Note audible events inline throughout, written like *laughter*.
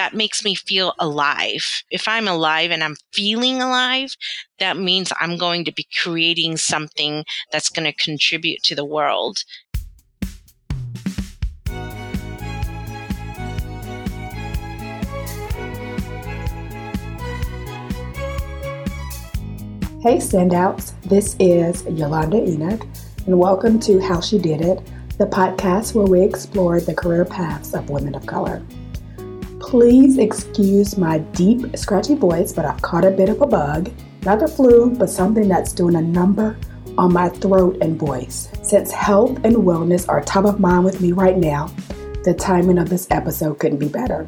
that makes me feel alive. If I'm alive and I'm feeling alive, that means I'm going to be creating something that's going to contribute to the world. Hey, standouts. This is Yolanda Enoch, and welcome to How She Did It, the podcast where we explore the career paths of women of color. Please excuse my deep, scratchy voice, but I've caught a bit of a bug. Not the flu, but something that's doing a number on my throat and voice. Since health and wellness are top of mind with me right now, the timing of this episode couldn't be better.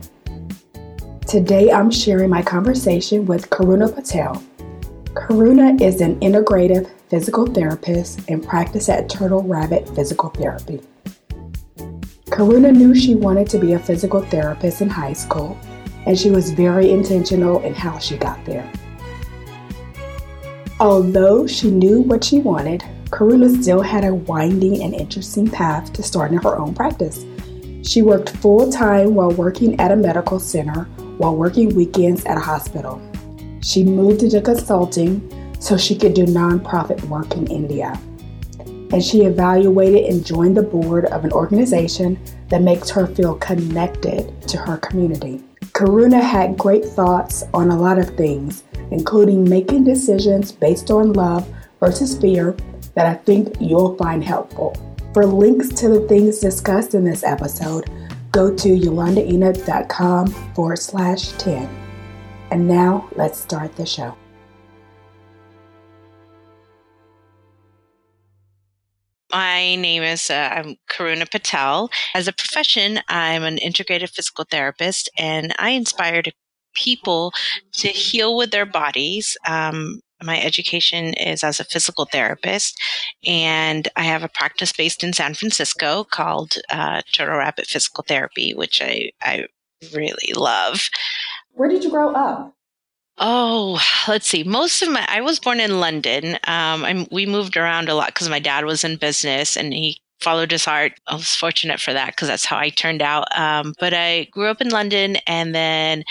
Today, I'm sharing my conversation with Karuna Patel Karuna is an integrative physical therapist and practice at Turtle Rabbit Physical Therapy. Karuna knew she wanted to be a physical therapist in high school, and she was very intentional in how she got there. Although she knew what she wanted, Karuna still had a winding and interesting path to starting her own practice. She worked full time while working at a medical center while working weekends at a hospital. She moved into consulting so she could do nonprofit work in India. And she evaluated and joined the board of an organization that makes her feel connected to her community. Karuna had great thoughts on a lot of things, including making decisions based on love versus fear that I think you'll find helpful. For links to the things discussed in this episode, go to yolandaenoch.com forward slash 10. And now let's start the show. My name is uh, I'm Karuna Patel. As a profession, I'm an integrative physical therapist, and I inspire people to heal with their bodies. Um, my education is as a physical therapist, and I have a practice based in San Francisco called uh, Turtle Rabbit Physical Therapy, which I, I really love. Where did you grow up? Oh, let's see. Most of my, I was born in London. Um, I'm, we moved around a lot because my dad was in business and he followed his heart. I was fortunate for that because that's how I turned out. Um, but I grew up in London and then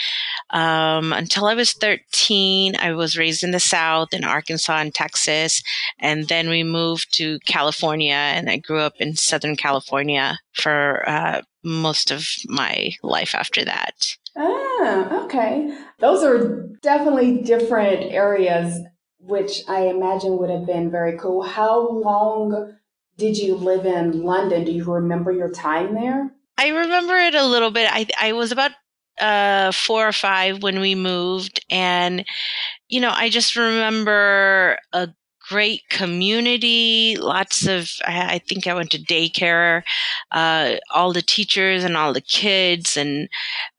um, until I was 13, I was raised in the South in Arkansas and Texas. And then we moved to California and I grew up in Southern California for uh, most of my life after that. Ah, okay. Those are definitely different areas, which I imagine would have been very cool. How long did you live in London? Do you remember your time there? I remember it a little bit. I I was about uh, four or five when we moved, and you know, I just remember a great community, lots of, I, I think I went to daycare, uh, all the teachers and all the kids. And,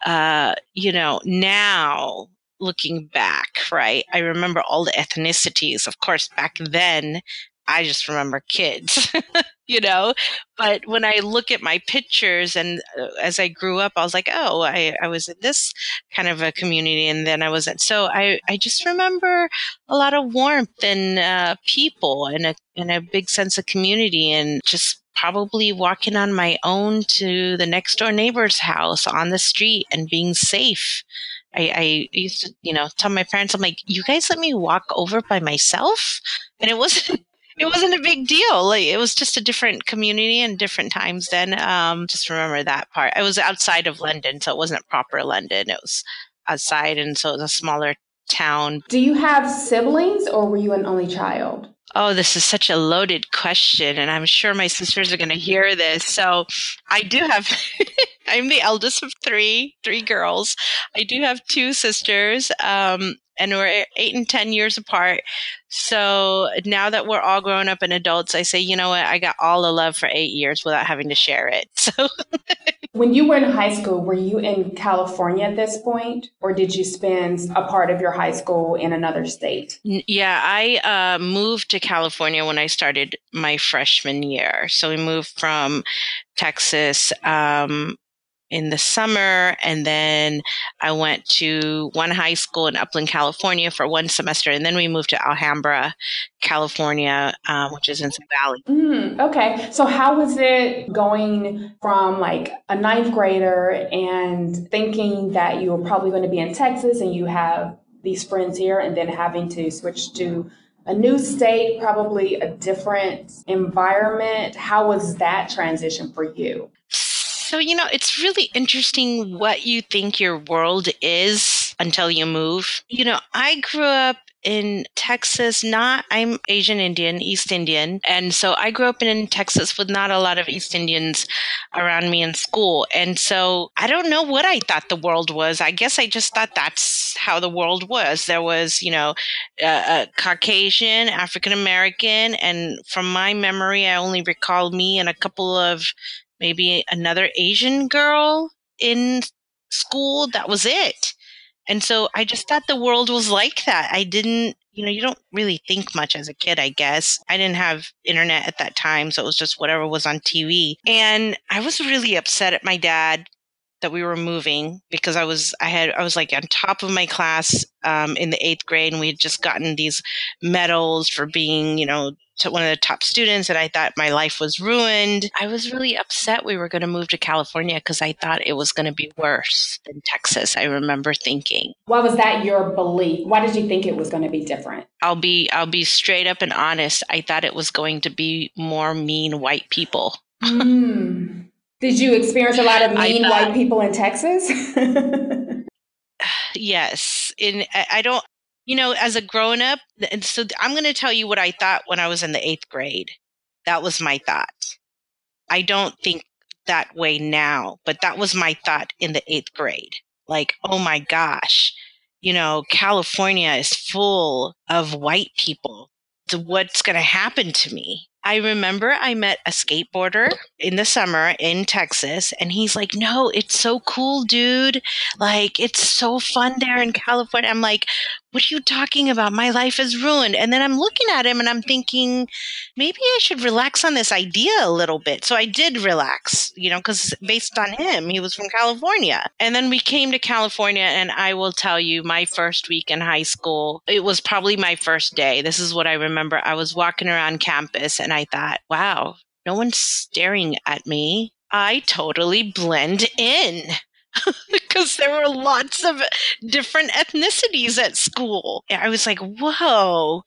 uh, you know, now looking back, right, I remember all the ethnicities. Of course, back then, I just remember kids, *laughs* you know. But when I look at my pictures and uh, as I grew up, I was like, oh, I, I was in this kind of a community, and then I was in. So I, I just remember a lot of warmth and uh, people and a and a big sense of community and just probably walking on my own to the next door neighbor's house on the street and being safe. I, I, used to, you know, tell my parents, I'm like, you guys let me walk over by myself? And it wasn't, it wasn't a big deal. Like it was just a different community and different times then. Um, just remember that part. I was outside of London, so it wasn't proper London. It was outside, and so it was a smaller town. Do you have siblings, or were you an only child? Oh, this is such a loaded question, and I'm sure my sisters are going to hear this. So, I do have. *laughs* I'm the eldest of three, three girls. I do have two sisters. Um, and we're eight and 10 years apart. So now that we're all grown up and adults, I say, you know what? I got all the love for eight years without having to share it. *laughs* So when you were in high school, were you in California at this point, or did you spend a part of your high school in another state? Yeah, I uh, moved to California when I started my freshman year. So we moved from Texas um, in the summer. And then I went to one high school in Upland, California for one semester. And then we moved to Alhambra, California, um, which is in some valley. Mm, okay. So, how was it going from like a ninth grader and thinking that you were probably going to be in Texas and you have these friends here and then having to switch to a new state, probably a different environment. How was that transition for you? So, you know, it's really interesting what you think your world is until you move. You know, I grew up in Texas, not, I'm Asian Indian, East Indian. And so I grew up in Texas with not a lot of East Indians around me in school. And so I don't know what I thought the world was. I guess I just thought that's how the world was. There was, you know, Caucasian, African American. And from my memory, I only recall me and a couple of maybe another Asian girl in school. That was it. And so I just thought the world was like that. I didn't, you know, you don't really think much as a kid, I guess. I didn't have internet at that time, so it was just whatever was on TV. And I was really upset at my dad that we were moving because I was I had I was like on top of my class um, in the eighth grade, and we had just gotten these medals for being you know one of the top students, and I thought my life was ruined. I was really upset we were going to move to California because I thought it was going to be worse than Texas. I remember thinking. Why was that your belief? Why did you think it was going to be different? I'll be I'll be straight up and honest. I thought it was going to be more mean white people. mm. Did you experience a lot of mean thought, white people in Texas? *laughs* yes. In I don't you know, as a grown up, and so I'm going to tell you what I thought when I was in the eighth grade. That was my thought. I don't think that way now, but that was my thought in the eighth grade. Like, oh my gosh, you know, California is full of white people. So what's going to happen to me? I remember I met a skateboarder in the summer in Texas, and he's like, No, it's so cool, dude. Like, it's so fun there in California. I'm like, What are you talking about? My life is ruined. And then I'm looking at him and I'm thinking, Maybe I should relax on this idea a little bit. So I did relax, you know, because based on him, he was from California. And then we came to California, and I will tell you, my first week in high school, it was probably my first day. This is what I remember. I was walking around campus and I thought, wow, no one's staring at me. I totally blend in. *laughs* because there were lots of different ethnicities at school. I was like, whoa,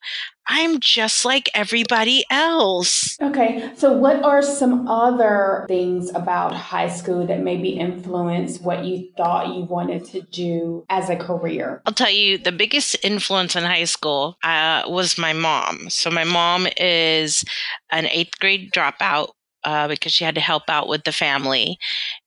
I'm just like everybody else. Okay, so what are some other things about high school that maybe influenced what you thought you wanted to do as a career? I'll tell you, the biggest influence in high school uh, was my mom. So, my mom is an eighth grade dropout uh, because she had to help out with the family.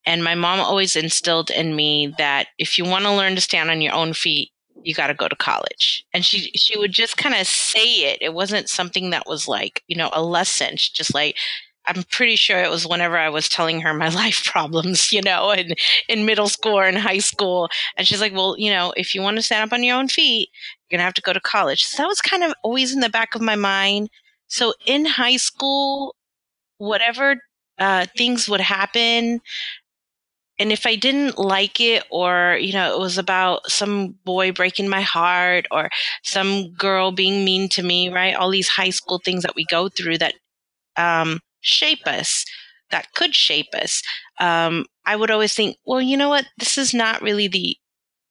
And my mom always instilled in me that if you want to learn to stand on your own feet, you got to go to college. And she she would just kind of say it. It wasn't something that was like, you know, a lesson. She just like I'm pretty sure it was whenever I was telling her *laughs* my life problems, you know, in, in middle school or in high school. And she's like, well, you know, if you want to stand up on your own feet, you're going to have to go to college. So that was kind of always in the back of my mind. So in high school, whatever uh, things would happen, and if I didn't like it, or, you know, it was about some boy breaking my heart or some girl being mean to me, right? All these high school things that we go through that um, shape us, that could shape us. Um, I would always think, well, you know what? This is not really the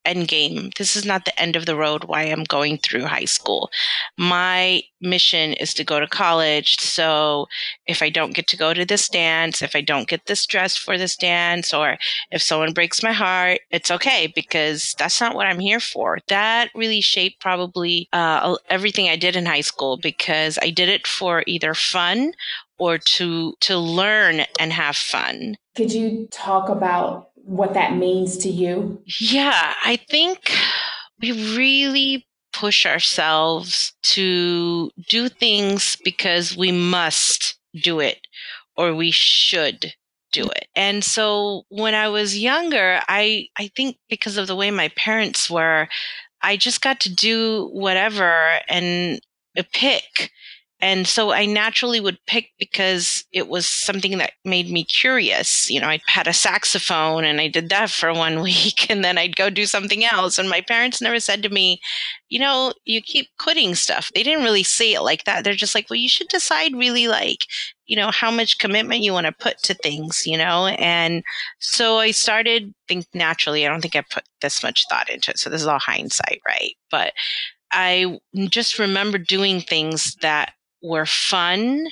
end game. This is not the end of the road why I'm going through high school. My mission is to go to college. So if I don't get to go to this dance, if I don't get this dress for this dance, or if someone breaks my heart, it's okay because that's not what I'm here for. That really shaped probably uh, everything I did in high school because I did it for either fun or to to learn and have fun. Could you talk about what that means to you? Yeah, I think we really push ourselves to do things because we must do it or we should do it. And so when I was younger, I I think because of the way my parents were, I just got to do whatever and pick And so I naturally would pick because it was something that made me curious. You know, I had a saxophone and I did that for one *laughs* week and then I'd go do something else. And my parents never said to me, you know, you keep quitting stuff. They didn't really say it like that. They're just like, well, you should decide really like, you know, how much commitment you want to put to things, you know? And so I started think naturally. I don't think I put this much thought into it. So this is all hindsight, right? But I just remember doing things that were fun,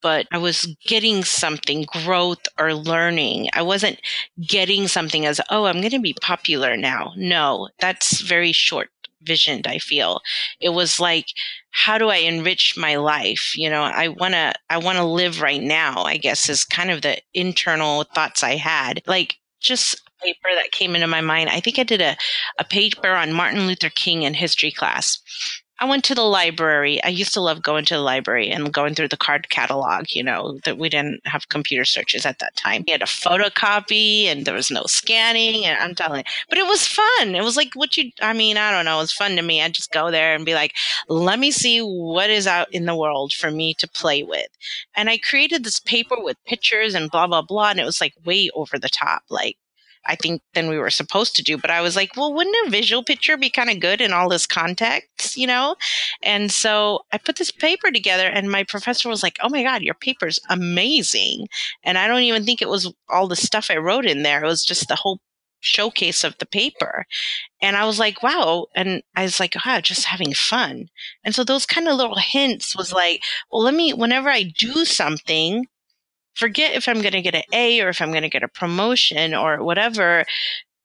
but I was getting something, growth or learning. I wasn't getting something as, oh, I'm going to be popular now. No, that's very short visioned, I feel. It was like, how do I enrich my life? You know, I want to, I want to live right now, I guess is kind of the internal thoughts I had. Like just a paper that came into my mind. I think I did a, a paper on Martin Luther King in history class. I went to the library. I used to love going to the library and going through the card catalog, you know, that we didn't have computer searches at that time. We had a photocopy and there was no scanning and I'm telling you, but it was fun. It was like what you, I mean, I don't know. It was fun to me. I'd just go there and be like, let me see what is out in the world for me to play with. And I created this paper with pictures and blah, blah, blah. And it was like way over the top. Like I think than we were supposed to do. But I was like, well, wouldn't a visual picture be kind of good in all this context, you know? And so I put this paper together, and my professor was like, oh my God, your paper's amazing. And I don't even think it was all the stuff I wrote in there, it was just the whole showcase of the paper. And I was like, wow. And I was like, wow, just having fun. And so those kind of little hints was like, well, let me, whenever I do something, forget if I'm going to get an A or if I'm going to get a promotion or whatever.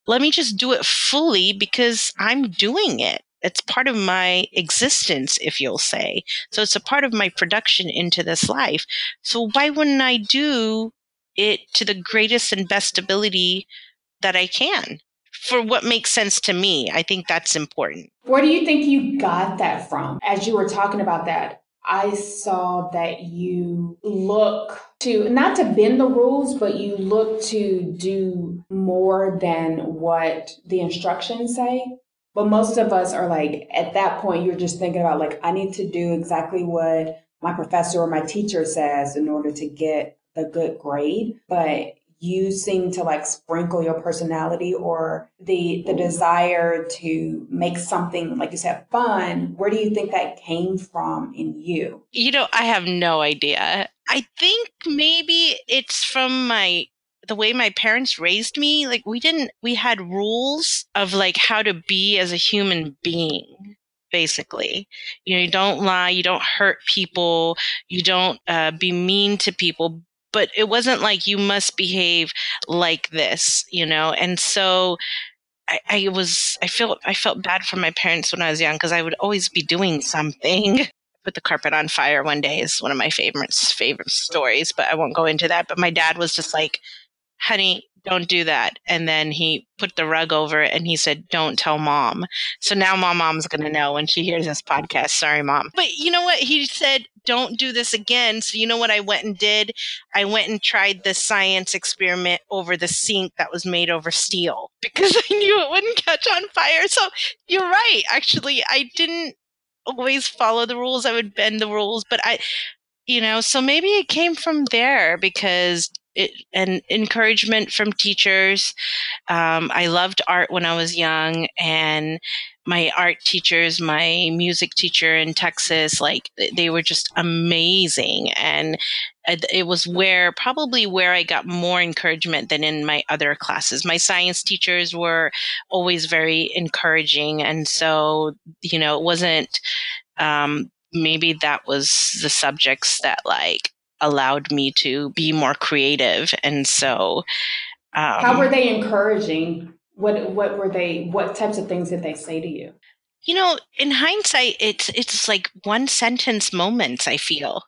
Let me just do it fully because I'm doing it. It's part of my existence, if you'll say. So it's a part of my production into this life. So why wouldn't I do it to the greatest and best ability that I can? for what makes sense to me. I think that's important. Where do you think you got that from as you were talking about that? I saw that you look to not to bend the rules, but you look to do more than what the instructions say. But most of us are like, at that point, you're just thinking about, like, I need to do exactly what my professor or my teacher says in order to get the good grade. But you seem to like sprinkle your personality or the the desire to make something like you said fun where do you think that came from in you? You know i have no idea. I think maybe it's from my the way my parents raised me. Like we didn't we had rules of like how to be as a human being basically. You know, you don't lie, you don't hurt people, you don't uh, be mean to people, but it wasn't like you must behave like this, you know? And so I, I was, I felt, I felt bad for my parents when I was young because I would always be doing something. *laughs* Put the carpet on fire one day is one of my favorites, favorite stories, but I won't go into that. But my dad was just like, honey, don't do that. And then he put the rug over it and he said, don't tell mom. So now my mom's going to know when she hears this podcast. Sorry, mom. But you know what? He said, don't do this again. So you know what I went and did? I went and tried the science experiment over the sink that was made over steel because *laughs* I knew it wouldn't catch on fire. So you're right. Actually, I didn't always follow the rules. I would bend the rules, but I, you know, so maybe it came from there because it, and encouragement from teachers. Um, I loved art when I was young, and my art teachers, my music teacher in Texas, like they were just amazing. And it was where probably where I got more encouragement than in my other classes. My science teachers were always very encouraging. And so, you know, it wasn't, um, maybe that was the subjects that like allowed me to be more creative. And so, um, how were they encouraging? What what were they? What types of things did they say to you? You know, in hindsight, it's it's like one sentence moments. I feel,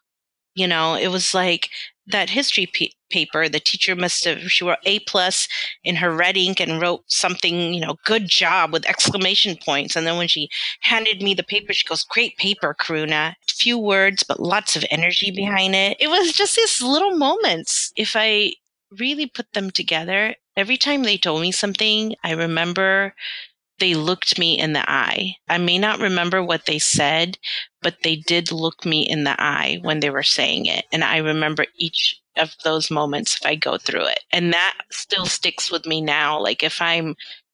you know, it was like that history paper. The teacher must have she wrote A plus in her red ink and wrote something, you know, good job with exclamation points. And then when she handed me the paper, she goes, "Great paper, Karuna." Few words, but lots of energy behind it. It was just these little moments. If I really put them together, every time they told me something, I remember they looked me in the eye. I may not remember what they said, but they did look me in the eye when they were saying it. And I remember each of those moments if I go through it. And that still sticks with me now. Like if I'm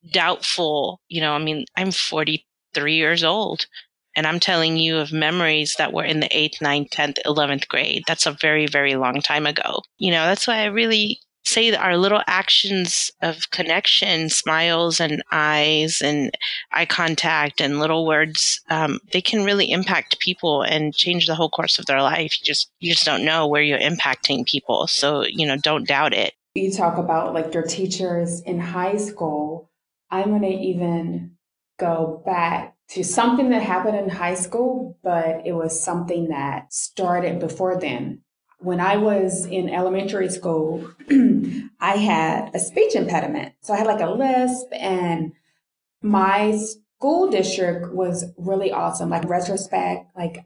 doubtful, you know, I mean, I'm 43 years old and I'm telling you of memories that were in the eighth, ninth, 10th, 11th grade. That's a very, very long time ago. You know, that's why I really say our little actions of connection, smiles and eyes and eye contact and little words, um, they can really impact people and change the whole course of their life. You just, you just don't know where you're impacting people. So, you know, don't doubt it. You talk about like your teachers in high school. I'm to even go back to something that happened in high school, but it was something that started before then. When I was in elementary school, *clears throat* I had a speech impediment. So I had like a lisp and my school district was really awesome. Like retrospect, like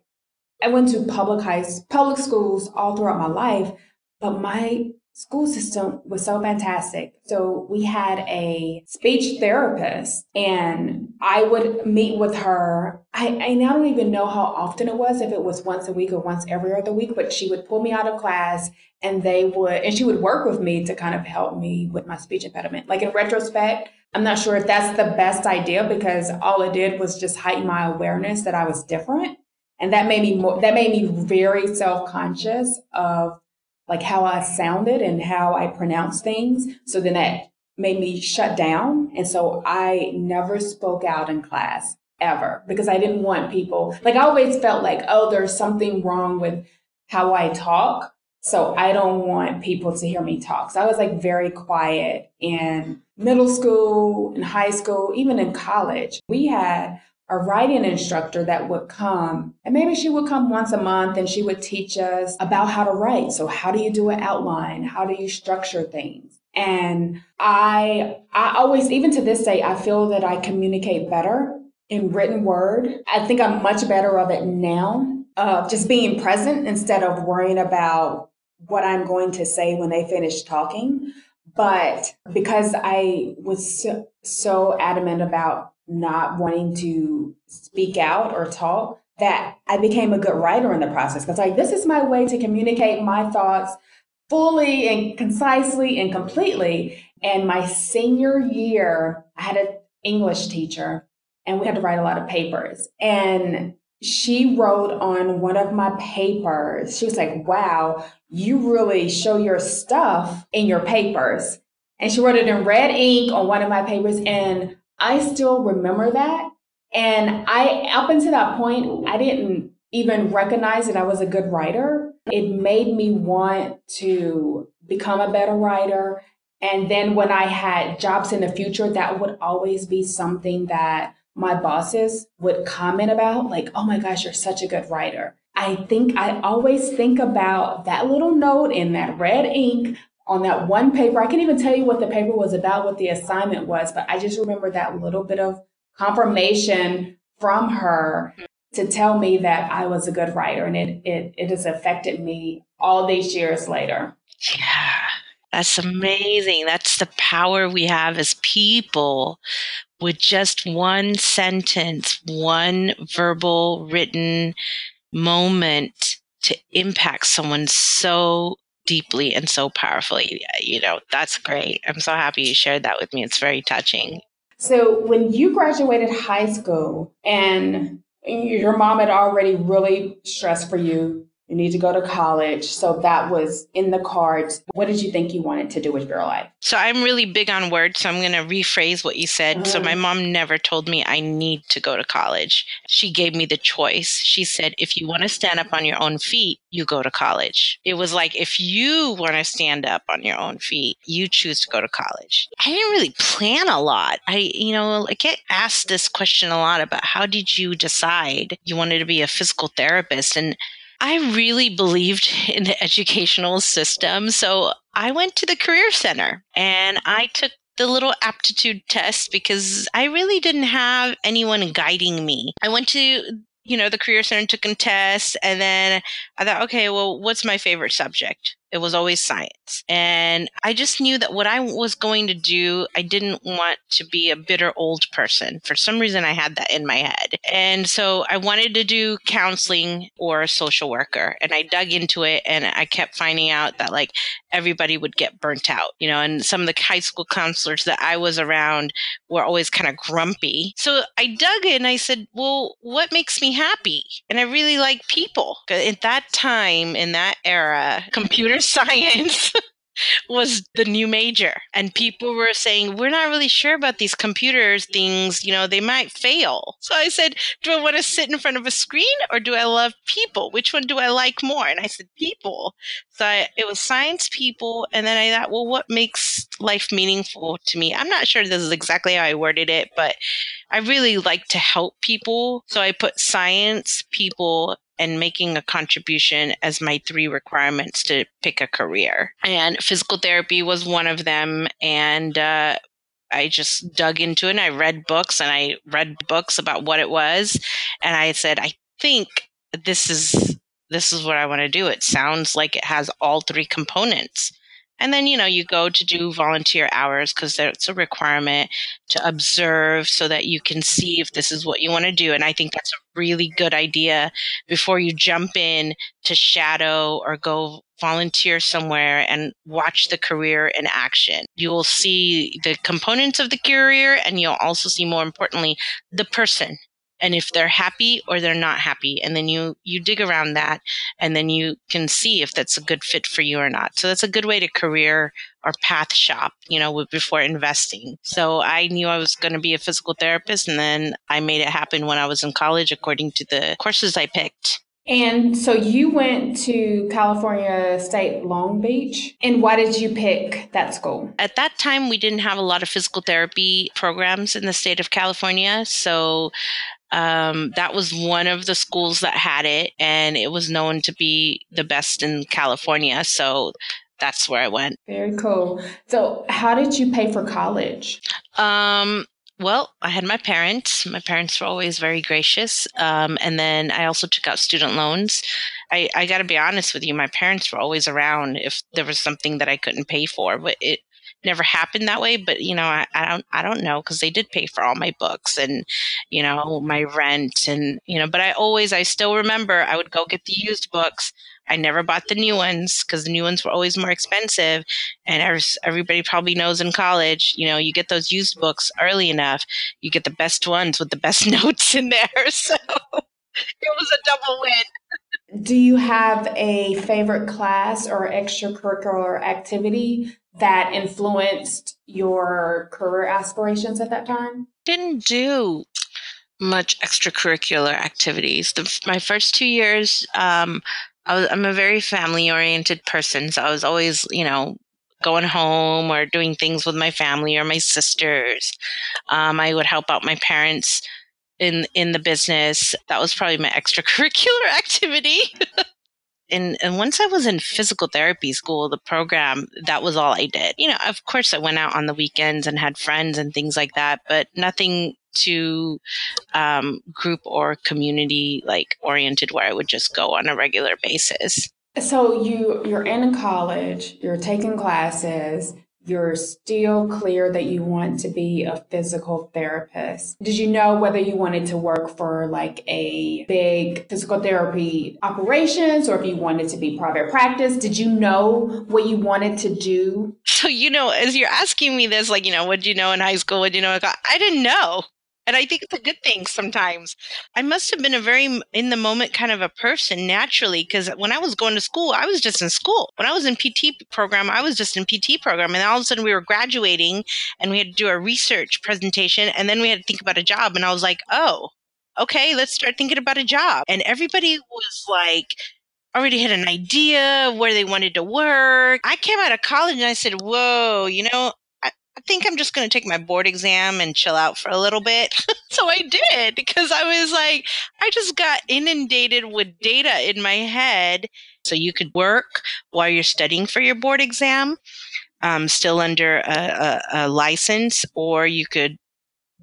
I went to public high public schools all throughout my life, but my school system was so fantastic. So we had a speech therapist and I would meet with her. I, I now don't even know how often it was, if it was once a week or once every other week, but she would pull me out of class and they would, and she would work with me to kind of help me with my speech impediment. Like in retrospect, I'm not sure if that's the best idea because all it did was just heighten my awareness that I was different. And that made me more, that made me very self-conscious of like how I sounded and how I pronounced things. So then that made me shut down. And so I never spoke out in class ever because I didn't want people, like I always felt like, oh, there's something wrong with how I talk. So I don't want people to hear me talk. So I was like very quiet in middle school, in high school, even in college. We had a writing instructor that would come and maybe she would come once a month and she would teach us about how to write. So how do you do an outline? How do you structure things? And I, I always, even to this day, I feel that I communicate better in written word. I think I'm much better of it now of just being present instead of worrying about what I'm going to say when they finish talking. But because I was so, so adamant about not wanting to speak out or talk that I became a good writer in the process. Because like this is my way to communicate my thoughts fully and concisely and completely. And my senior year, I had an English teacher and we had to write a lot of papers. And she wrote on one of my papers, she was like, wow, you really show your stuff in your papers. And she wrote it in red ink on one of my papers. And I still remember that. And I, up until that point, I didn't even recognize that I was a good writer. It made me want to become a better writer. And then when I had jobs in the future, that would always be something that my bosses would comment about, like, oh my gosh, you're such a good writer. I think I always think about that little note in that red ink on that one paper. I can't even tell you what the paper was about, what the assignment was, but I just remember that little bit of confirmation from her to tell me that I was a good writer and it it, it has affected me all these years later. Yeah. That's amazing. That's the power we have as people with just one sentence, one verbal written moment to impact someone so deeply and so powerfully. You know, that's great. I'm so happy you shared that with me. It's very touching. So, when you graduated high school and your mom had already really stressed for you you need to go to college. So that was in the cards. What did you think you wanted to do with your life? So I'm really big on words. So I'm going to rephrase what you said. Mm-hmm. So my mom never told me I need to go to college. She gave me the choice. She said, if you want to stand up on your own feet, you go to college. It was like, if you want to stand up on your own feet, you choose to go to college. I didn't really plan a lot. I, you know, I get asked this question a lot about how did you decide you wanted to be a physical therapist? And I really believed in the educational system. So I went to the Career Center and I took the little aptitude test because I really didn't have anyone guiding me. I went to you know, the Career Center took a test, and then I thought, okay, well, what's my favorite subject? It was always science. And I just knew that what I was going to do, I didn't want to be a bitter old person. For some reason, I had that in my head. And so I wanted to do counseling or a social worker. And I dug into it and I kept finding out that like everybody would get burnt out, you know, and some of the high school counselors that I was around were always kind of grumpy. So I dug in. I said, well, what makes me happy? And I really like people. At that time, in that era, computer science *laughs* was the new major. And people were saying, we're not really sure about these computers things, you know, they might fail. So I said, do I want to sit in front of a screen or do I love people? Which one do I like more? And I said, people. So I, it was science people. And then I thought, well, what makes life meaningful to me? I'm not sure this is exactly how I worded it, but I really like to help people. So I put science, people, and making a contribution as my three requirements to pick a career. And physical therapy was one of them. And uh, I just dug into it and I read books and I read books about what it was. And I said, I think this is this is what I want to do. It sounds like it has all three components. And then, you know, you go to do volunteer hours because that's a requirement to observe so that you can see if this is what you want to do. And I think that's a really good idea before you jump in to shadow or go volunteer somewhere and watch the career in action. You will see the components of the career and you'll also see more importantly, the person and if they're happy or they're not happy and then you you dig around that and then you can see if that's a good fit for you or not so that's a good way to career or path shop you know before investing so i knew i was going to be a physical therapist and then i made it happen when i was in college according to the courses i picked and so you went to California State Long Beach. And why did you pick that school? At that time, we didn't have a lot of physical therapy programs in the state of California. So um, that was one of the schools that had it, and it was known to be the best in California. So that's where I went. Very cool. So, how did you pay for college? Um, well, I had my parents. My parents were always very gracious. Um, and then I also took out student loans. I, I got to be honest with you, my parents were always around if there was something that I couldn't pay for. But it, never happened that way, but you know, I, I don't, I don't know because they did pay for all my books and, you know, my rent and, you know, but I always, I still remember I would go get the used books. I never bought the new ones because the new ones were always more expensive. And everybody probably knows in college, you know, you get those used books early enough, you get the best ones with the best *laughs* notes in there. *laughs* So it was a double win. Do you have a favorite class or extracurricular activity that influenced your career aspirations at that time? Didn't do much extracurricular activities. The, my first two years, um, I was, I'm a very family oriented person. So I was always, you know, going home or doing things with my family or my sisters. Um, I would help out my parents in in the business. That was probably my *laughs* extracurricular activity. *laughs* and and once I was in physical therapy school, the program that was all I did. You know, of course, I went out on the weekends and had friends and things like that, but nothing to um, group or community like oriented where I would just go on a regular basis. So you you're in college, you're taking classes, you're still clear that you want to be a physical therapist. Did you know whether you wanted to work for like a big physical therapy operations or if you wanted to be private practice? Did you know what you wanted to do? So, you know, as you're asking me this, like, you know, what do you know in high school? What do you know? I didn't know. And I think it's a good thing sometimes. I must have been a very in the moment kind of a person naturally because when I was going to school, I was just in school. When I was in PT program, I was just in PT program. And all of a sudden we were graduating and we had to do a research presentation and then we had to think about a job. And I was like, oh, okay, let's start thinking about a job. And everybody was like, already had an idea where they wanted to work. I came out of college and I said, whoa, you know, think I'm just going to take my board exam and chill out for a little bit. *laughs* so I did because I was like, I just got inundated with data in my head. So you could work while you're studying for your board exam, um, still under a, a, a license, or you could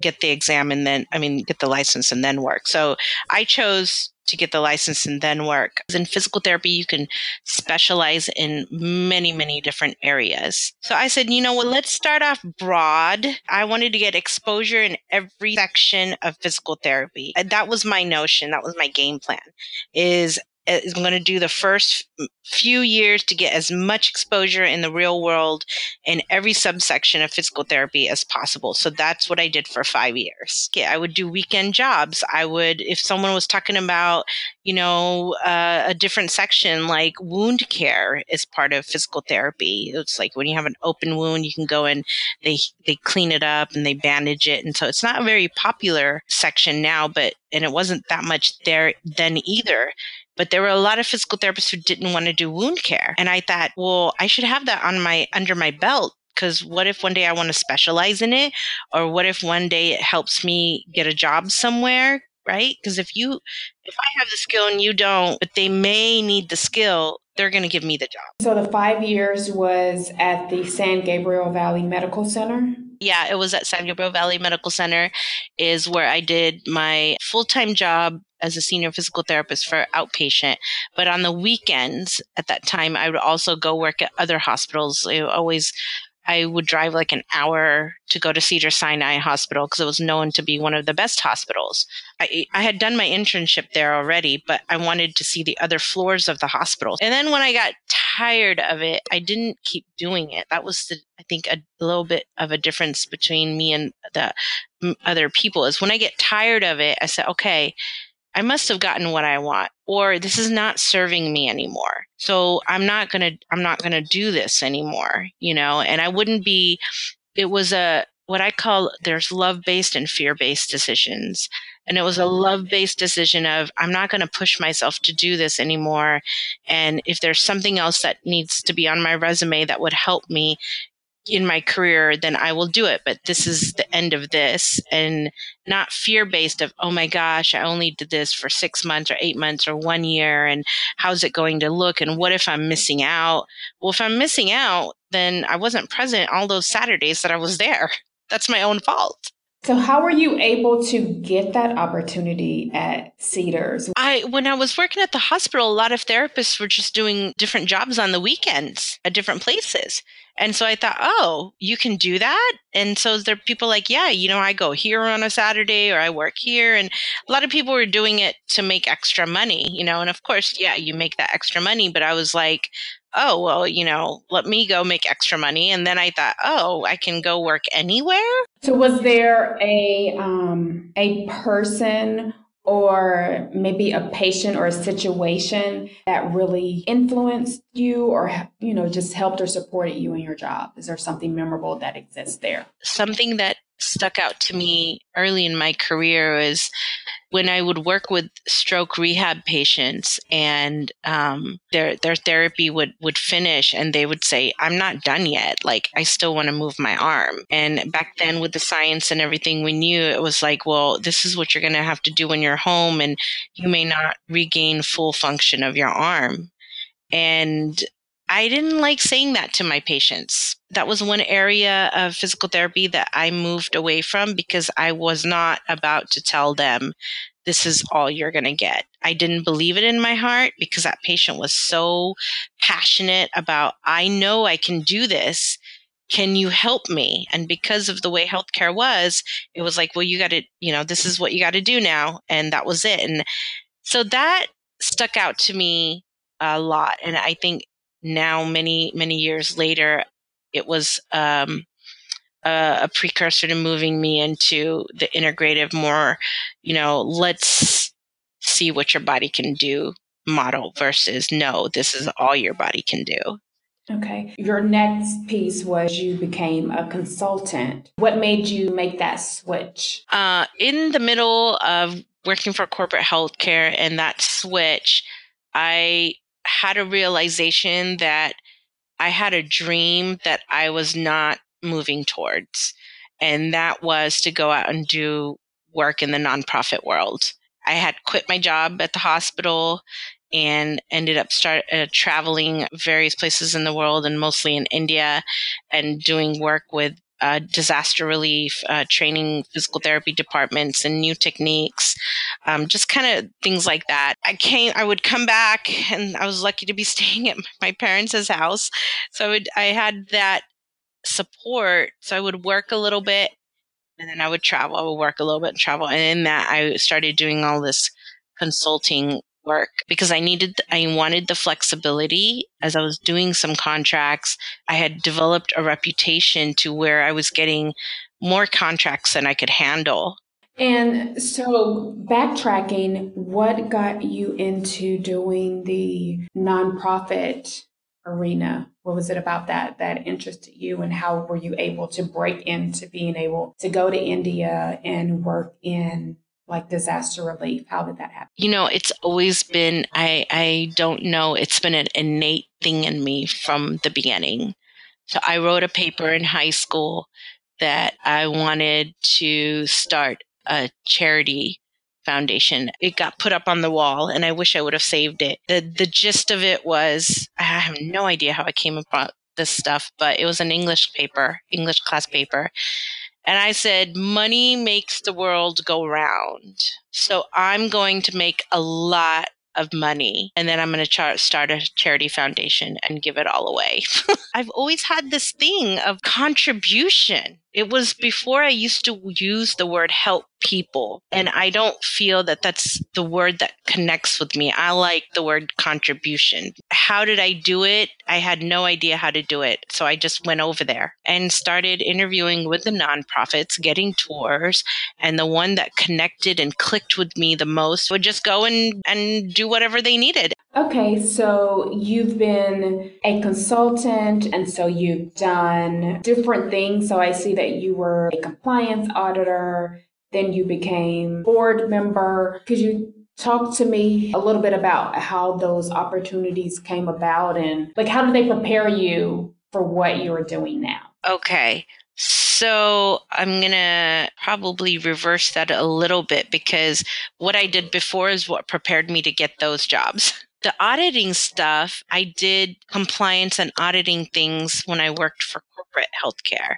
get the exam and then, I mean, get the license and then work. So I chose to get the license and then work. In physical therapy, you can specialize in many, many different areas. So I said, you know what, let's start off broad. I wanted to get exposure in every section of physical therapy. That was my notion. That was my game plan is is going to do the first few years to get as much exposure in the real world in every subsection of physical therapy as possible. So that's what I did for five years. I would do weekend jobs. I would, if someone was talking about, you know, uh, a different section like wound care is part of physical therapy. It's like when you have an open wound, you can go and they they clean it up and they bandage it, and so it's not a very popular section now, but and it wasn't that much there then either but there were a lot of physical therapists who didn't want to do wound care. And I thought, well, I should have that on my under my belt because what if one day I want to specialize in it or what if one day it helps me get a job somewhere, right? Because if you if I have the skill and you don't, but they may need the skill, they're going to give me the job. So the 5 years was at the San Gabriel Valley Medical Center? Yeah, it was at San Gabriel Valley Medical Center is where I did my full-time job as a senior physical therapist for outpatient. But on the weekends at that time, I would also go work at other hospitals. I always I would drive like an hour to go to Cedar Sinai Hospital because it was known to be one of the best hospitals. I, I had done my internship there already, but I wanted to see the other floors of the hospital. And then when I got tired of it, I didn't keep doing it. That was, the, I think, a little bit of a difference between me and the other people is when I get tired of it, I said, okay, I must have gotten what I want, or this is not serving me anymore. So I'm not going to, I'm not going to do this anymore, you know, and I wouldn't be, it was a, what I call there's love based and fear based decisions. And it was a love based decision of, I'm not going to push myself to do this anymore. And if there's something else that needs to be on my resume that would help me, in my career, then I will do it. But this is the end of this and not fear based of, oh my gosh, I only did this for six months or eight months or one year. And how's it going to look? And what if I'm missing out? Well, if I'm missing out, then I wasn't present all those Saturdays that I was there. *laughs* That's my own fault. So how were you able to get that opportunity at Cedars? I when I was working at the hospital, a lot of therapists were just doing different jobs on the weekends at different places. And so I thought, oh, you can do that. And so there are people like, yeah, you know, I go here on a Saturday or I work here. And a lot of people were doing it to make extra money, you know, and of course, yeah, you make that extra money. But I was like, oh, well, you know, let me go make extra money. And then I thought, oh, I can go work anywhere. So was there a, um, a person or maybe a patient or a situation that really influenced you or you know just helped or supported you in your job? Is there something memorable that exists there? Something that stuck out to me early in my career was when I would work with stroke rehab patients and um, their their therapy would would finish and they would say, "I'm not done yet. Like I still want to move my arm." And back then, with the science and everything we knew, it was like, "Well, this is what you're going to have to do when you're home, and you may not regain full function of your arm." And I didn't like saying that to my patients. That was one area of physical therapy that I moved away from because I was not about to tell them this is all you're going to get. I didn't believe it in my heart because that patient was so passionate about, I know I can do this. Can you help me? And because of the way healthcare was, it was like, well, you got to, you know, this is what you got to do now. And that was it. And so that stuck out to me a lot. And I think now many many years later it was um, a, a, precursor to moving me into the integrative more you know let's see what your body can do model versus no this is all your body can do. Okay. Your next piece was you became a consultant. What made you make that switch? Uh, in the middle of working for corporate healthcare and that switch i had a realization that I had a dream that I was not moving towards. And that was to go out and do work in the nonprofit world. I had quit my job at the hospital and ended up start uh, traveling various places in the world and mostly in India and doing work with uh, disaster relief, uh, training physical therapy departments and new techniques, um, just kind of things like that. I came, I would come back, and I was lucky to be *laughs* staying at my parents' house, so I would, I had that support. So I would work a little bit, and then I would travel. I would work a little bit and travel, and in that I started doing all this consulting work because I needed, I wanted the flexibility as I was doing some contracts. I had developed a reputation to where I was getting more contracts than I could handle. And so, backtracking, what got you into doing the nonprofit arena? What was it about that that interested you, and how were you able to break into being able to go to India and work in like disaster relief? How did that happen? You know, it's always been, I, I don't know, it's been an innate thing in me from the beginning. So I wrote a paper in high school that I wanted to start a charity foundation. It got put up on the wall and I wish I would have saved it. The the gist of it was I have no idea how I came about this stuff, but it was an English paper, English class paper. And I said, money makes the world go round. So I'm going to make a lot of money and then I'm going to char- start a charity foundation and give it all away. *laughs* I've always had this thing of contribution. It was before I used to use the word help people. And I don't feel that that's the word that connects with me. I like the word contribution. How did I do it? I had no idea how to do it. So I just went over there and started interviewing with the nonprofits, getting tours. And the one that connected and clicked with me the most would just go and, and do whatever they needed. Okay, so you've been a consultant and so you've done different things. So I see that you were a compliance auditor, then you became board member. Could you talk to me a little bit about how those opportunities came about and like how did they prepare you for what you're doing now? Okay. So I'm going to probably reverse that a little bit because what I did before is what prepared me to get those jobs. *laughs* The auditing stuff, I did compliance and auditing things when I worked for corporate healthcare.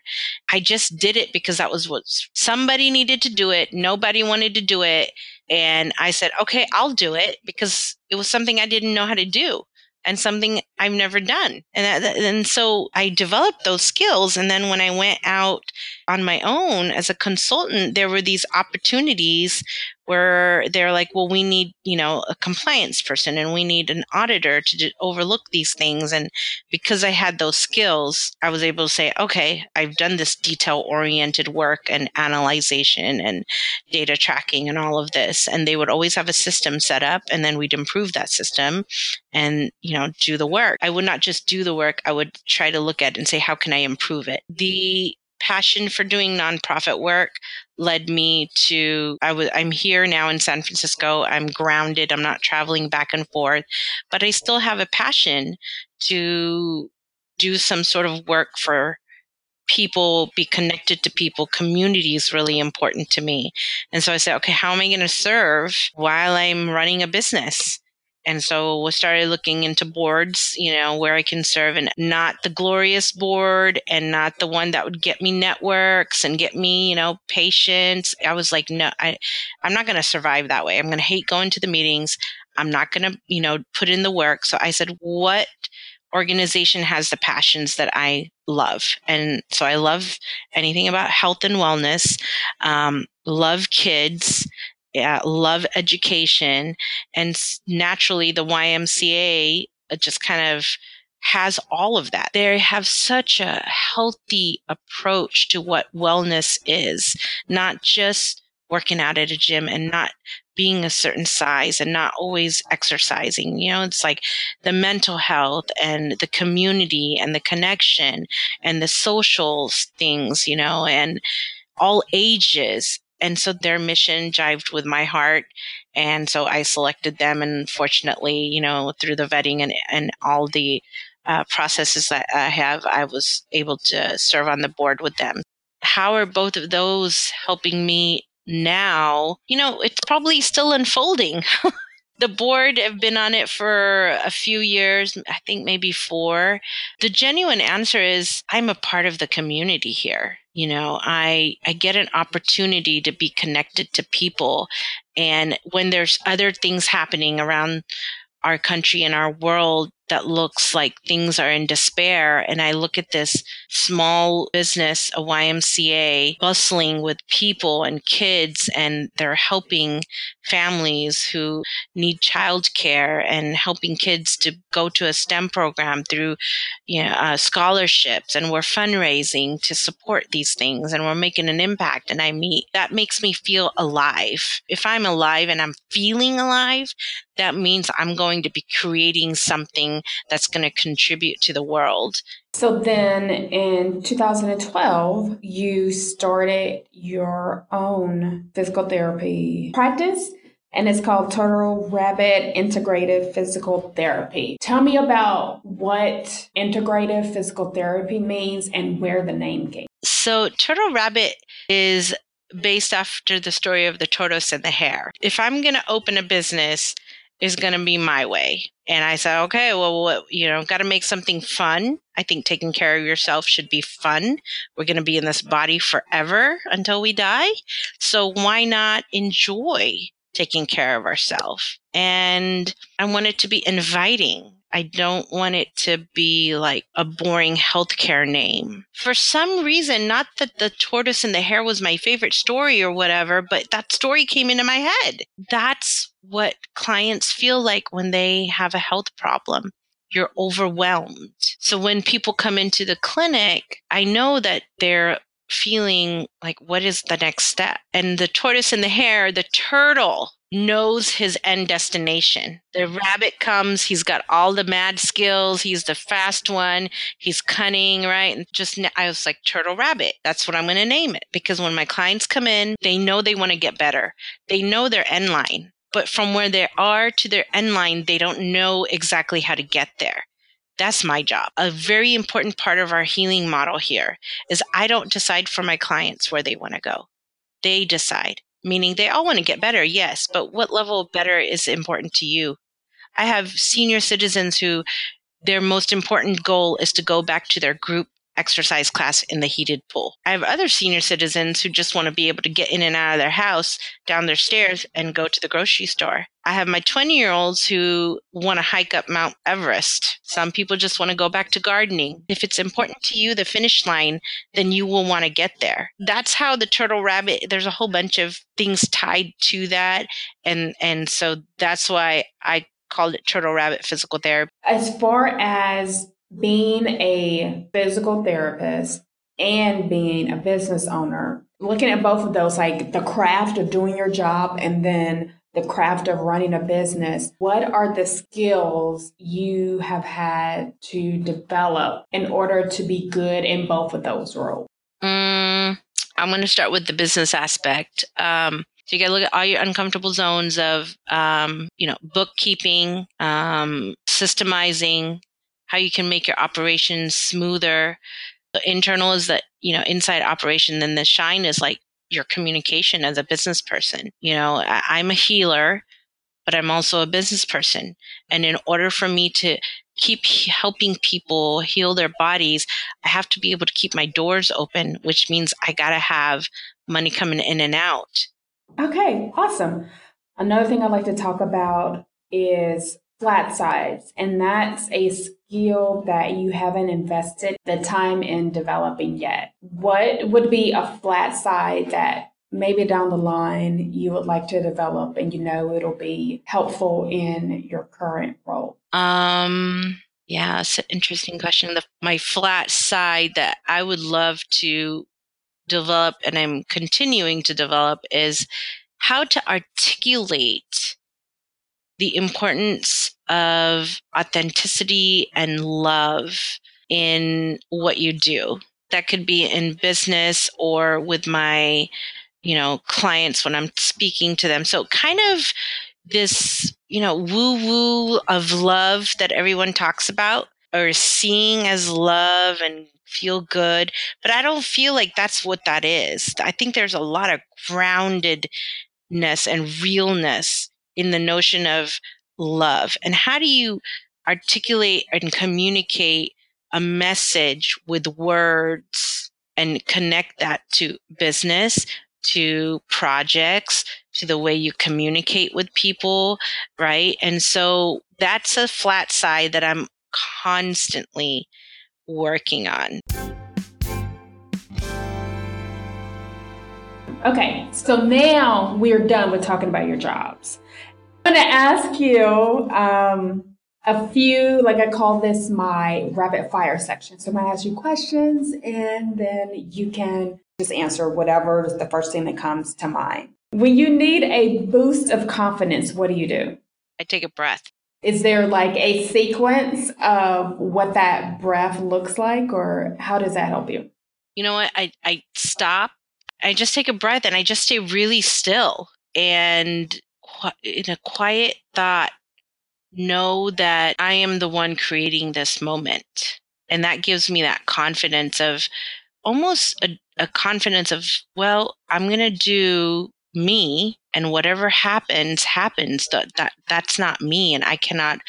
I just did it because that was what somebody needed to do it. Nobody wanted to do it. And I said, okay, I'll do it because it was something I didn't know how to do and something I've never done. And that, and so I developed those skills. And then when I went out on my own as a consultant, there were these opportunities where they're like, well, we need, you know, a compliance person and we need an auditor to overlook these things. And because I had those skills, I was able to say, okay, I've done this detail oriented work and analyzation and data tracking and all of this. And they would always have a system set up and then we'd improve that system and, you know, do the work. I would not just do the work. I would try to look at and say, how can I improve it? The passion for doing nonprofit work led me to I was I'm here now in San Francisco. I'm grounded. I'm not traveling back and forth, but I still have a passion to do some sort of work for people, be connected to people. Community is really important to me. And so I said, okay, how am I going to serve while I'm running a business? And so we started looking into boards, you know, where I can serve and not the glorious board and not the one that would get me networks and get me, you know, patients. I was like, no, I, I'm not going to survive that way. I'm going to hate going to the meetings. I'm not going to, you know, put in the work. So I said, what organization has the passions that I love? And so I love anything about health and wellness, um, love kids yeah, love education. And naturally, the YMCA uh, just kind of has all of that. They have such a healthy approach to what wellness is, not just working out at a gym and not being a certain size and not always exercising. You know, it's like the mental health and the community and the connection and the social things, you know, and all ages and so their mission jived with my heart. And so i selected them and fortunately you know through the vetting and, and all the uh, processes that i have i was able to serve on the board with them. How are both of those helping me now? You know it's probably still unfolding. *laughs* The board have been on it for a few years i think maybe four. The genuine answer is i'm a part of the community here You know, I, I get an opportunity to be connected to people. And when there's other things happening around our country and our world that looks like things are in despair. And I look at this small business, a YMCA, bustling with people and kids, and they're helping families who need childcare and helping kids to go to a STEM program through you know, uh, scholarships. And we're fundraising to support these things and we're making an impact. And I meet that makes me feel alive. If I'm alive and I'm feeling alive, that means I'm going to be creating something that's going to contribute to the world. So then in 2012, you started your own physical therapy practice and it's called Turtle Rabbit Integrative Physical Therapy. Tell me about what integrative physical therapy means and where the name came. So, Turtle Rabbit is based after the story of the tortoise and the hare. If I'm going to open a business, is going to be my way. And I said, okay, well, what, you know, got to make something fun. I think taking care of yourself should be fun. We're going to be in this body forever until we die. So why not enjoy taking care of ourselves? And I want it to be inviting. I don't want it to be like a boring healthcare name. For some reason, not that the tortoise and the hare was my favorite story or whatever, but that story came into my head. That's what clients feel like when they have a health problem. You're overwhelmed. So when people come into the clinic, I know that they're feeling like, what is the next step? And the tortoise and the hare, the turtle knows his end destination. The rabbit comes, he's got all the mad skills, he's the fast one, he's cunning, right? And just I was like turtle rabbit. That's what I'm going to name it because when my clients come in, they know they want to get better. They know their end line. But from where they are to their end line, they don't know exactly how to get there. That's my job. A very important part of our healing model here is I don't decide for my clients where they want to go. They decide meaning they all want to get better, yes, but what level of better is important to you? I have senior citizens who their most important goal is to go back to their group exercise class in the heated pool. I have other senior citizens who just want to be able to get in and out of their house, down their stairs, and go to the grocery store. I have my 20 year olds who want to hike up Mount Everest. Some people just want to go back to gardening. If it's important to you, the finish line, then you will want to get there. That's how the turtle rabbit, there's a whole bunch of things tied to that. And, and so that's why I called it turtle rabbit physical therapy. As far as being a physical therapist and being a business owner, looking at both of those, like the craft of doing your job and then the craft of running a business, what are the skills you have had to develop in order to be good in both of those roles? Mm, I'm going to start with the business aspect. Um, so you got to look at all your uncomfortable zones of, um, you know, bookkeeping, um, systemizing, how you can make your operations smoother. The internal is that, you know, inside operation. Then the shine is like your communication as a business person. You know, I, am a healer, but I'm also a business person. And in order for me to keep helping people heal their bodies, I have to be able to keep my doors open, which means I got to have money coming in and out. Okay, awesome. Another thing I'd like to talk about is flat sides, and that's a skill that you haven't invested the time in developing yet. What would be a flat side that maybe down the line you would like to develop and you know it'll be helpful in your current role? Um yeah, it's an interesting question. The, my flat side that I would love to develop and I'm continuing to develop is how to articulate the importance of authenticity and love in what you do. That could be in business or with my, you know, clients when I'm speaking to them. So kind of this, you know, woo woo of love that everyone talks about or seeing as love and feel good. But I don't feel like that's what that is. I think there's a lot of groundedness and realness in the notion of love and how do you articulate and communicate a message with words and connect that to business, to projects, to the way you communicate with people, right? And so that's a flat side that I'm constantly working on. Okay, so now we're done with talking about your jobs. I'm going to ask you um, a few, like I call this my rapid fire section. So I'm going to ask you questions and then you can just answer whatever is the first thing that comes to mind. When you need a boost of confidence, what do you do? I take a breath. Is there like a sequence of what that breath looks like, or how does that help you? You know what? I, I stop, I just take a breath and I just stay really still and in a quiet thought, know that I am the one creating this moment. And that gives me that confidence of almost a, a confidence of, well, I'm going to do me and whatever happens happens. That, that that's not me and i cannot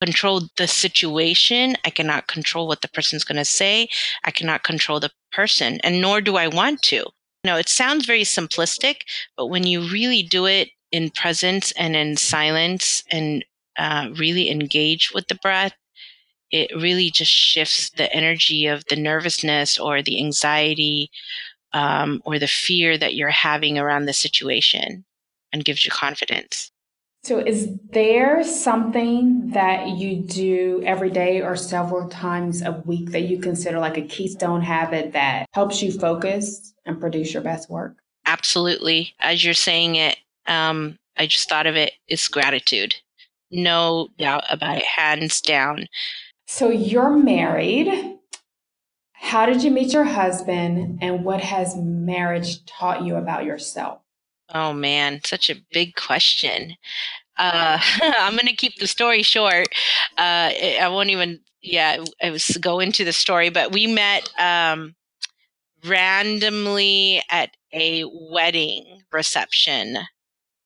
control the situation. I cannot control what the person's going to say. I cannot control the person and nor do i want to know it sounds very simplistic but when you really do it in presence and in silence and uh, really engage with the breath it really just shifts the energy of the nervousness or the anxiety um, or the fear that you're having around the situation and gives you confidence. So, is there something that you do every day or several times a week that you consider like a keystone habit that helps you focus and produce your best work? Absolutely. As you're saying it, um, I just thought of it. It's gratitude. No doubt about it, hands down. So, you're married. How did you meet your husband and what has marriage taught you about yourself? Oh man, such a big question. Uh, *laughs* I'm going to keep the story short. Uh, I won't even, yeah, I was go into the story, but we met um, randomly at a wedding reception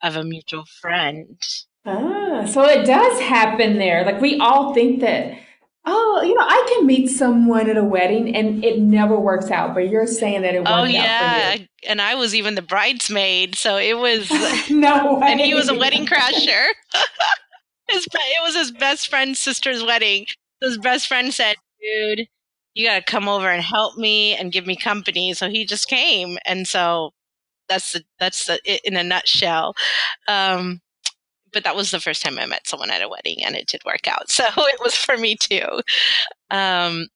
of a mutual friend. Ah, so it does happen there. Like we all think that Oh, you know, I can meet someone at a wedding and it never works out, but you're saying that it worked oh, yeah. And I was even the bridesmaid, so it was *laughs* no way. *laughs* And he was a wedding crasher. *laughs* his, it was his best friend's sister's wedding. His best friend said, "Dude, you got to come over and help me and give me company." So he just came, and so that's the that's the it in a nutshell. Um, but that was the first time I met someone at a wedding and it did work out. *laughs* So it was for me too. Um,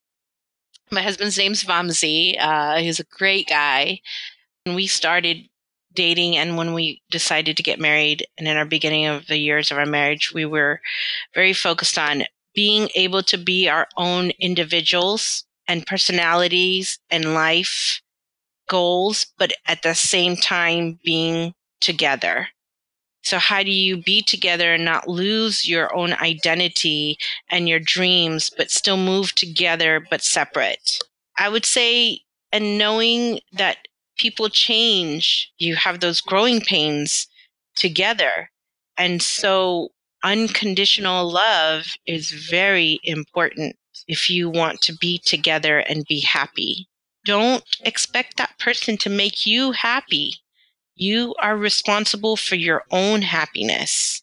my husband's name's Vamsi. Uh, he's a great guy. And we started dating and when we decided to get married and in our beginning of the years of our marriage, we were very focused on being able to be our own individuals and personalities and life goals, but at the same time being together so, how do you be together and not lose your own identity and your dreams, but still move together but separate? I would say, and knowing that people change, you have those growing pains together. And so, unconditional love is very important if you want to be together and be happy. Don't expect that person to make you happy you are responsible for your own happiness.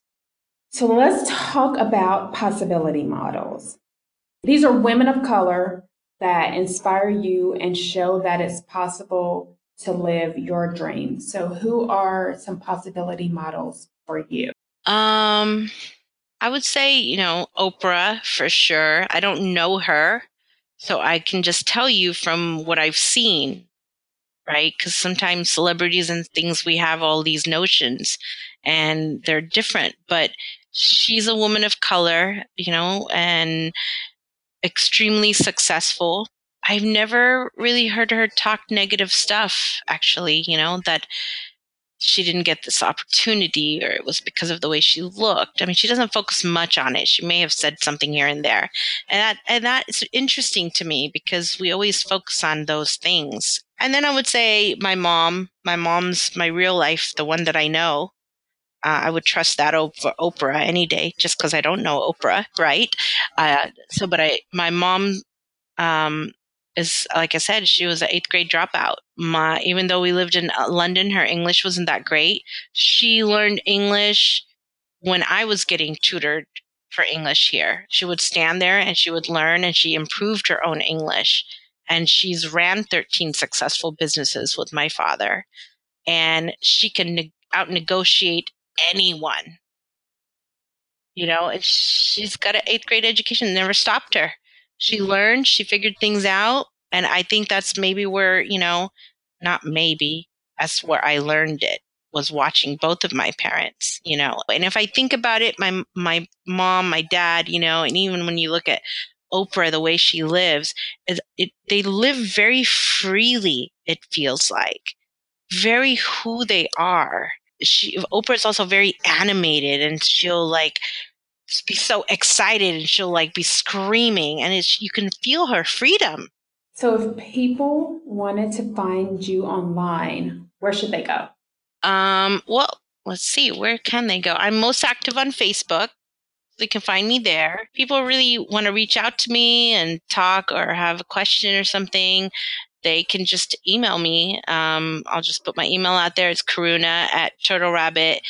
So let's talk about possibility models. These are women of color that inspire you and show that it's possible to live your dreams. So who are some possibility models for you? Um I would say, you know, Oprah for sure. I don't know her, so I can just tell you from what I've seen right? Because sometimes celebrities and things, we have all these notions and they're different, but she's a woman of color, you know, and extremely successful. I've never really heard her talk negative stuff, actually, you know, that she didn't get this opportunity or it was because of the way she looked. I mean, she doesn't focus much on it. She may have said something here and there. And that and that is interesting to me because we always focus on those things. And then I would say my mom, my mom's my real life, the one that I know. Uh, I would trust that over Oprah any day, just because I don't know Oprah, right? Uh, so, but I, my mom, um, is like I said, she was an eighth grade dropout. My even though we lived in uh, London, her English wasn't that great. She learned English when I was getting tutored for English here. She would stand there and she would learn and she improved her own English. And she's ran 13 successful businesses with my father. And she can ne- out negotiate anyone. You know, she's got an eighth grade education, never stopped her. She learned, she figured things out. And I think that's maybe where, you know, not maybe, that's where I learned it was watching both of my parents, you know. And if I think about it, my my mom, my dad, you know, and even when you look at Oprah, the way she lives, it, it, they live very freely. It feels like very who they are. She Oprah is also very animated, and she'll like be so excited, and she'll like be screaming, and it's you can feel her freedom. So, if people wanted to find you online, where should they go? Um, well, let's see, where can they go? I'm most active on Facebook. They can find me there. People really want to reach out to me and talk or have a question or something. They can just email me. Um, I'll just put my email out there. It's Karuna at Turtle Rabbit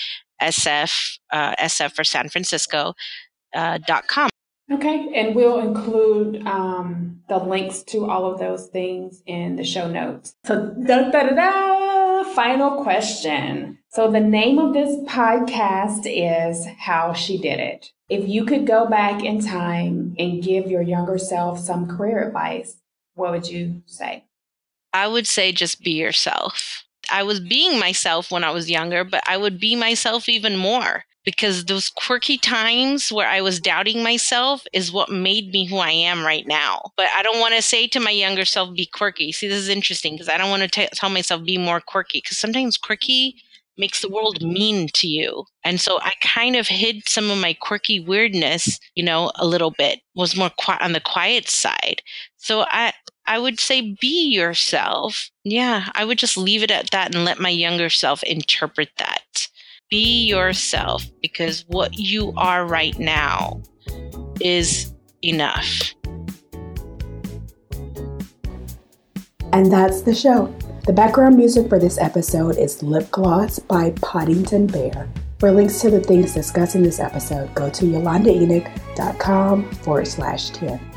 SF, uh, SF for San Francisco, uh, dot com. Okay, and we'll include um, the links to all of those things in the show notes. So, da da da da, final question. So, the name of this podcast is How She Did It. If you could go back in time and give your younger self some career advice, what would you say? I would say just be yourself. I was being myself when I was younger, but I would be myself even more because those quirky times where I was doubting myself is what made me who I am right now. But I don't want to say to my younger self, be quirky. See, this is interesting because I don't want to tell myself, be more quirky because sometimes quirky makes the world mean to you. And so I kind of hid some of my quirky weirdness, you know, a little bit, was more qui- on the quiet side. So I, I would say be yourself. Yeah, I would just leave it at that and let my younger self interpret that be yourself because what you are right now is enough. And that's the show. The background music for this episode is Lip Gloss by Podington Bear. For links to the things discussed in this episode, go to yolandaenoch.com forward slash 10.